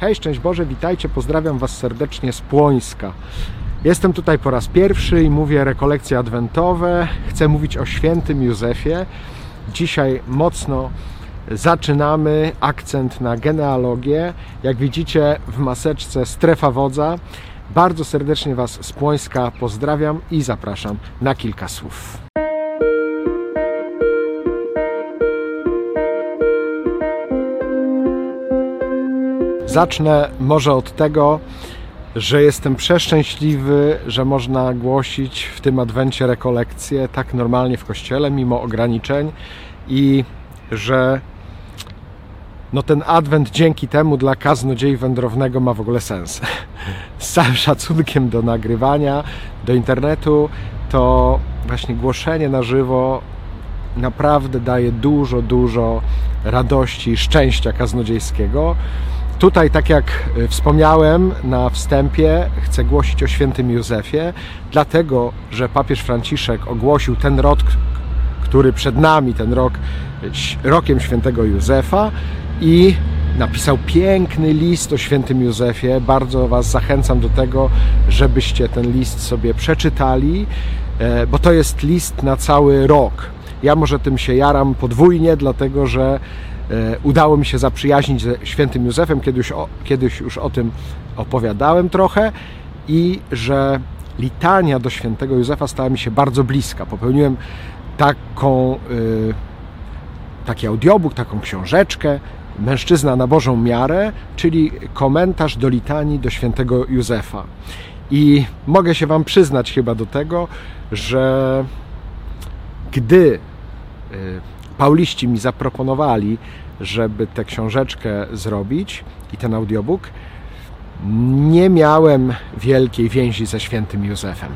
Hej, szczęść Boże, witajcie, pozdrawiam Was serdecznie z Płońska. Jestem tutaj po raz pierwszy i mówię rekolekcje adwentowe. Chcę mówić o świętym Józefie. Dzisiaj mocno zaczynamy akcent na genealogię. Jak widzicie w maseczce strefa wodza. Bardzo serdecznie Was z Płońska pozdrawiam i zapraszam na kilka słów. Zacznę może od tego, że jestem przeszczęśliwy, że można głosić w tym adwencie rekolekcje tak normalnie w kościele, mimo ograniczeń i że no ten adwent dzięki temu dla kaznodziei wędrownego ma w ogóle sens. Z całym szacunkiem do nagrywania, do internetu, to właśnie głoszenie na żywo naprawdę daje dużo, dużo radości, szczęścia kaznodziejskiego. Tutaj, tak jak wspomniałem na wstępie, chcę głosić o świętym Józefie, dlatego że papież Franciszek ogłosił ten rok, który przed nami, ten rok, rokiem świętego Józefa i napisał piękny list o świętym Józefie. Bardzo Was zachęcam do tego, żebyście ten list sobie przeczytali, bo to jest list na cały rok. Ja może tym się jaram podwójnie, dlatego że udało mi się zaprzyjaźnić ze świętym Józefem, kiedyś, o, kiedyś już o tym opowiadałem trochę i że litania do świętego Józefa stała mi się bardzo bliska. Popełniłem taką, y, taki audiobook, taką książeczkę Mężczyzna na Bożą miarę, czyli komentarz do litanii do świętego Józefa. I mogę się Wam przyznać chyba do tego, że gdy Pauliści mi zaproponowali, żeby tę książeczkę zrobić i ten audiobook, nie miałem wielkiej więzi ze świętym Józefem.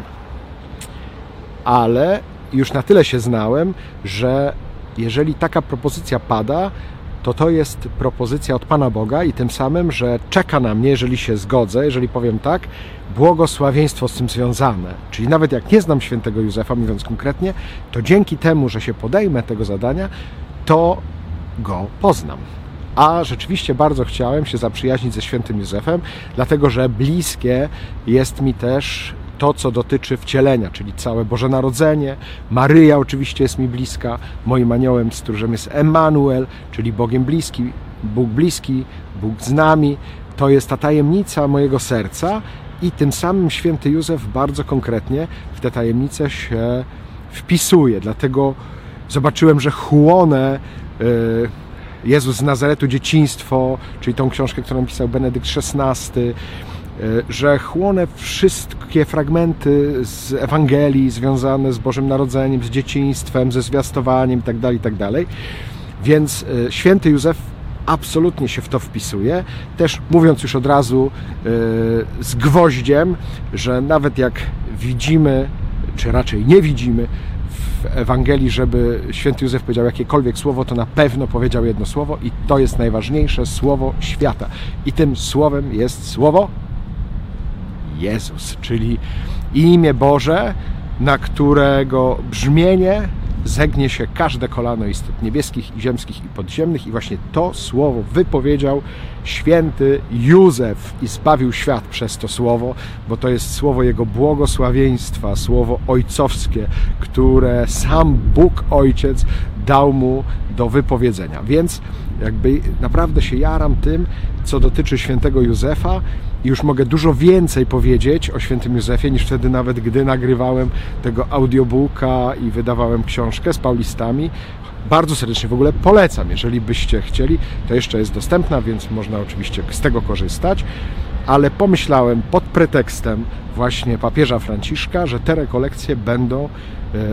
Ale już na tyle się znałem, że jeżeli taka propozycja pada, to to jest propozycja od Pana Boga i tym samym, że czeka na mnie, jeżeli się zgodzę, jeżeli powiem tak, błogosławieństwo z tym związane. Czyli nawet jak nie znam świętego Józefa, mówiąc konkretnie, to dzięki temu, że się podejmę tego zadania, to go poznam. A rzeczywiście bardzo chciałem się zaprzyjaźnić ze świętym Józefem, dlatego że bliskie jest mi też to, co dotyczy wcielenia, czyli całe Boże Narodzenie. Maryja oczywiście jest mi bliska, moim aniołem stróżem jest Emmanuel, czyli Bogiem bliski, Bóg bliski, Bóg z nami. To jest ta tajemnica mojego serca i tym samym święty Józef bardzo konkretnie w tę tajemnicę się wpisuje. Dlatego zobaczyłem, że chłonę Jezus z Nazaretu, dzieciństwo, czyli tą książkę, którą napisał Benedykt XVI, że chłonę wszystkie fragmenty z Ewangelii związane z Bożym Narodzeniem, z dzieciństwem, ze zwiastowaniem itd., tak itd. Tak Więc święty Józef absolutnie się w to wpisuje. Też mówiąc już od razu z gwoździem, że nawet jak widzimy, czy raczej nie widzimy w Ewangelii, żeby święty Józef powiedział jakiekolwiek słowo, to na pewno powiedział jedno słowo i to jest najważniejsze słowo świata. I tym słowem jest słowo Jezus, czyli imię Boże, na którego brzmienie zegnie się każde kolano istot niebieskich i ziemskich i podziemnych i właśnie to słowo wypowiedział święty Józef i zbawił świat przez to słowo, bo to jest słowo jego błogosławieństwa, słowo ojcowskie, które sam Bóg Ojciec dał mu do wypowiedzenia. Więc jakby naprawdę się jaram tym, co dotyczy świętego Józefa i już mogę dużo więcej powiedzieć o świętym Józefie niż wtedy nawet, gdy nagrywałem tego audiobooka i wydawałem książkę z Paulistami. Bardzo serdecznie w ogóle polecam, jeżeli byście chcieli, to jeszcze jest dostępna, więc można oczywiście z tego korzystać ale pomyślałem pod pretekstem właśnie papieża Franciszka, że te rekolekcje będą e,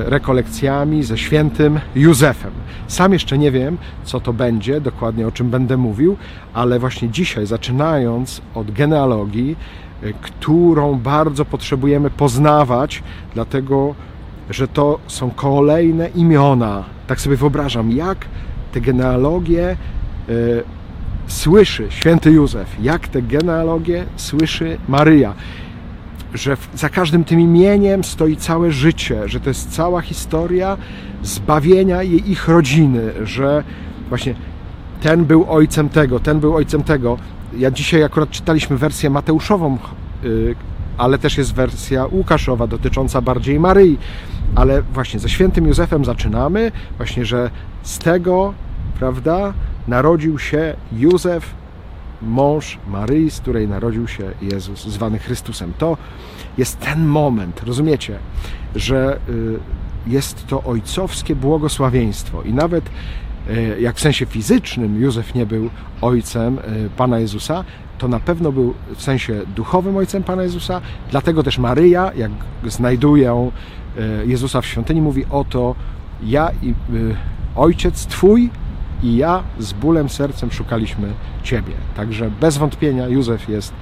rekolekcjami ze świętym Józefem. Sam jeszcze nie wiem, co to będzie, dokładnie o czym będę mówił, ale właśnie dzisiaj, zaczynając od genealogii, e, którą bardzo potrzebujemy poznawać, dlatego że to są kolejne imiona. Tak sobie wyobrażam, jak te genealogie e, słyszy święty Józef, jak tę genealogię słyszy Maryja, że za każdym tym imieniem stoi całe życie, że to jest cała historia zbawienia jej ich rodziny, że właśnie ten był ojcem tego, ten był ojcem tego ja dzisiaj akurat czytaliśmy wersję Mateuszową, ale też jest wersja Łukaszowa dotycząca bardziej Maryi. Ale właśnie ze świętym Józefem zaczynamy, właśnie, że z tego, prawda, narodził się Józef, mąż Maryi, z której narodził się Jezus, zwany Chrystusem. To jest ten moment, rozumiecie, że y, jest to ojcowskie błogosławieństwo i nawet y, jak w sensie fizycznym Józef nie był ojcem y, Pana Jezusa, to na pewno był w sensie duchowym ojcem Pana Jezusa, dlatego też Maryja, jak znajdują Jezusa w świątyni, mówi oto ja i ojciec Twój i ja z bólem sercem szukaliśmy Ciebie. Także bez wątpienia Józef jest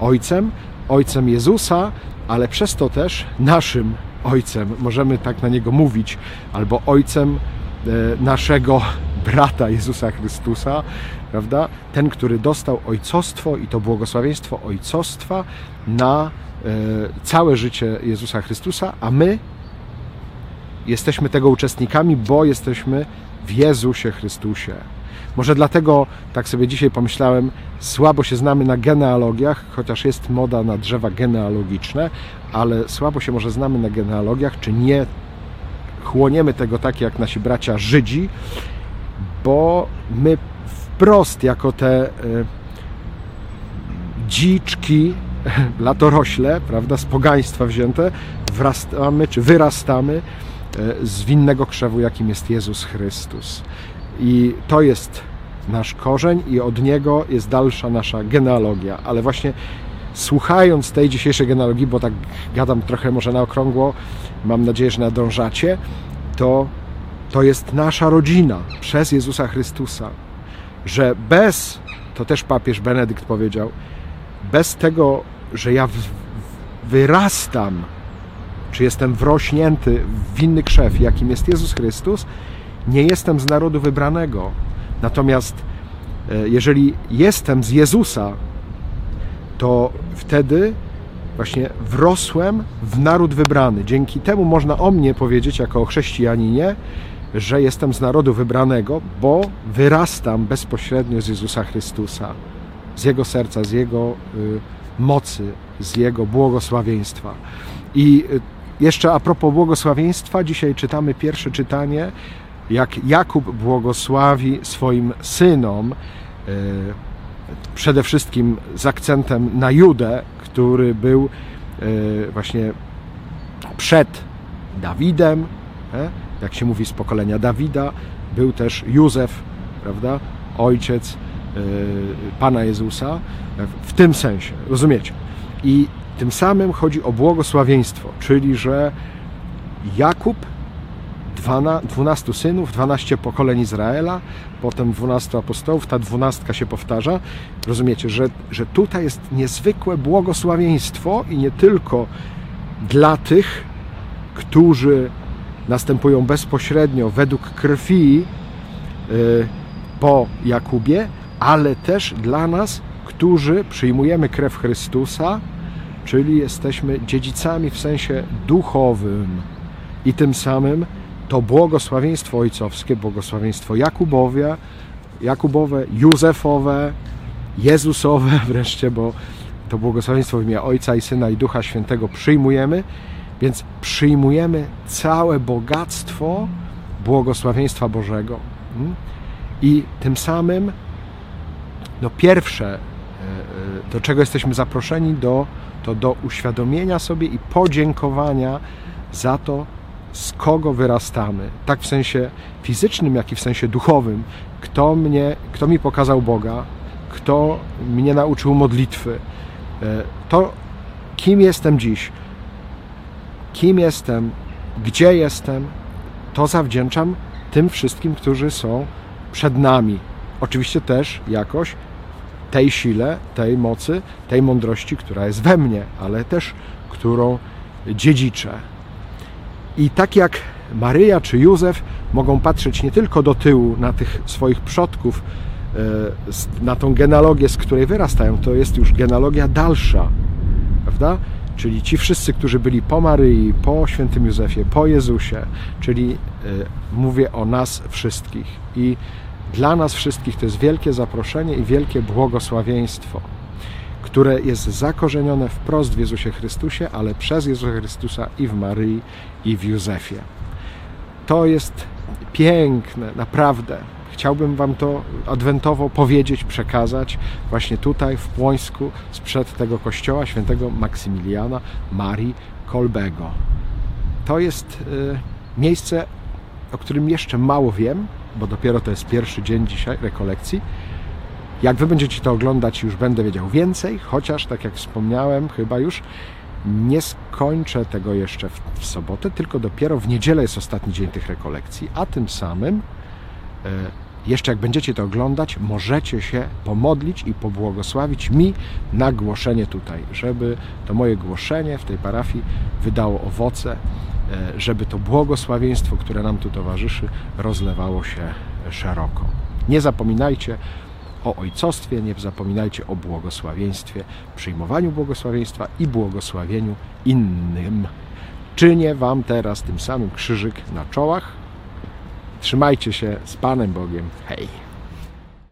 ojcem, ojcem Jezusa, ale przez to też naszym ojcem, możemy tak na niego mówić, albo ojcem e, naszego brata Jezusa Chrystusa, prawda? Ten, który dostał ojcostwo i to błogosławieństwo ojcostwa na e, całe życie Jezusa Chrystusa, a my jesteśmy tego uczestnikami, bo jesteśmy w Jezusie Chrystusie. Może dlatego, tak sobie dzisiaj pomyślałem, słabo się znamy na genealogiach, chociaż jest moda na drzewa genealogiczne, ale słabo się może znamy na genealogiach, czy nie chłoniemy tego tak jak nasi bracia Żydzi, bo my wprost jako te e, dziczki, latorośle, prawda, z pogaństwa wzięte, wrastamy czy wyrastamy z winnego krzewu, jakim jest Jezus Chrystus. I to jest nasz korzeń i od niego jest dalsza nasza genealogia. Ale właśnie słuchając tej dzisiejszej genealogii, bo tak gadam trochę może na okrągło, mam nadzieję, że nadążacie, to to jest nasza rodzina przez Jezusa Chrystusa. Że bez, to też papież Benedykt powiedział, bez tego, że ja wyrastam, czy jestem wrośnięty w winny krzew, jakim jest Jezus Chrystus, nie jestem z narodu wybranego. Natomiast e, jeżeli jestem z Jezusa, to wtedy właśnie wrosłem w naród wybrany. Dzięki temu można o mnie powiedzieć, jako o chrześcijaninie, że jestem z narodu wybranego, bo wyrastam bezpośrednio z Jezusa Chrystusa, z Jego serca, z Jego y, mocy, z Jego błogosławieństwa. I y, jeszcze a propos błogosławieństwa, dzisiaj czytamy pierwsze czytanie jak Jakub błogosławi swoim synom, e, przede wszystkim z akcentem na Judę, który był e, właśnie przed Dawidem, e, jak się mówi z pokolenia Dawida, był też Józef, prawda, ojciec Pana Jezusa, w tym sensie, rozumiecie? I tym samym chodzi o błogosławieństwo, czyli że Jakub 12 synów, 12 pokoleń Izraela, potem 12 apostołów, ta dwunastka się powtarza. Rozumiecie, że, że tutaj jest niezwykłe błogosławieństwo i nie tylko dla tych, którzy następują bezpośrednio według krwi y, po Jakubie, ale też dla nas, którzy przyjmujemy krew Chrystusa, czyli jesteśmy dziedzicami w sensie duchowym i tym samym to błogosławieństwo ojcowskie, błogosławieństwo Jakubowie, Jakubowe, Józefowe, Jezusowe wreszcie, bo to błogosławieństwo w imię Ojca i Syna i Ducha Świętego przyjmujemy, więc przyjmujemy całe bogactwo błogosławieństwa Bożego. Hmm? I tym samym no pierwsze, do czego jesteśmy zaproszeni, do, to do uświadomienia sobie i podziękowania za to, z kogo wyrastamy, tak w sensie fizycznym, jak i w sensie duchowym. Kto, mnie, kto mi pokazał Boga, kto mnie nauczył modlitwy. E, to, kim jestem dziś, kim jestem, gdzie jestem, to zawdzięczam tym wszystkim, którzy są przed nami. Oczywiście też jakoś tej sile, tej mocy, tej mądrości, która jest we mnie, ale też którą dziedziczę. I tak jak Maryja czy Józef mogą patrzeć nie tylko do tyłu na tych swoich przodków, e, na tą genealogię, z której wyrastają, to jest już genealogia dalsza, prawda? Czyli ci wszyscy, którzy byli po Maryi, po świętym Józefie, po Jezusie, czyli e, mówię o nas wszystkich. I Dla nas wszystkich to jest wielkie zaproszenie i wielkie błogosławieństwo, które jest zakorzenione wprost w Jezusie Chrystusie, ale przez Jezusa Chrystusa i w Maryi, i w Józefie. To jest piękne, naprawdę. Chciałbym Wam to adwentowo powiedzieć, przekazać właśnie tutaj w Płońsku, sprzed tego kościoła świętego Maksymiliana Marii Kolbego. To jest y, miejsce, o którym jeszcze mało wiem, bo dopiero to jest pierwszy dzień dzisiaj rekolekcji. Jak Wy będziecie to oglądać, już będę wiedział więcej, chociaż, tak jak wspomniałem, chyba już nie skończę tego jeszcze w, w sobotę, tylko dopiero w niedzielę jest ostatni dzień tych rekolekcji, a tym samym e, jeszcze jak będziecie to oglądać, możecie się pomodlić i pobłogosławić mi na głoszenie tutaj, żeby to moje głoszenie w tej parafii wydało owoce, żeby to błogosławieństwo, które nam tu towarzyszy, rozlewało się szeroko. Nie zapominajcie o ojcostwie, nie zapominajcie o błogosławieństwie, przyjmowaniu błogosławieństwa i błogosławieniu innym. Czynię Wam teraz tym samym krzyżyk na czołach. Trzymajcie się z Panem Bogiem. Hej!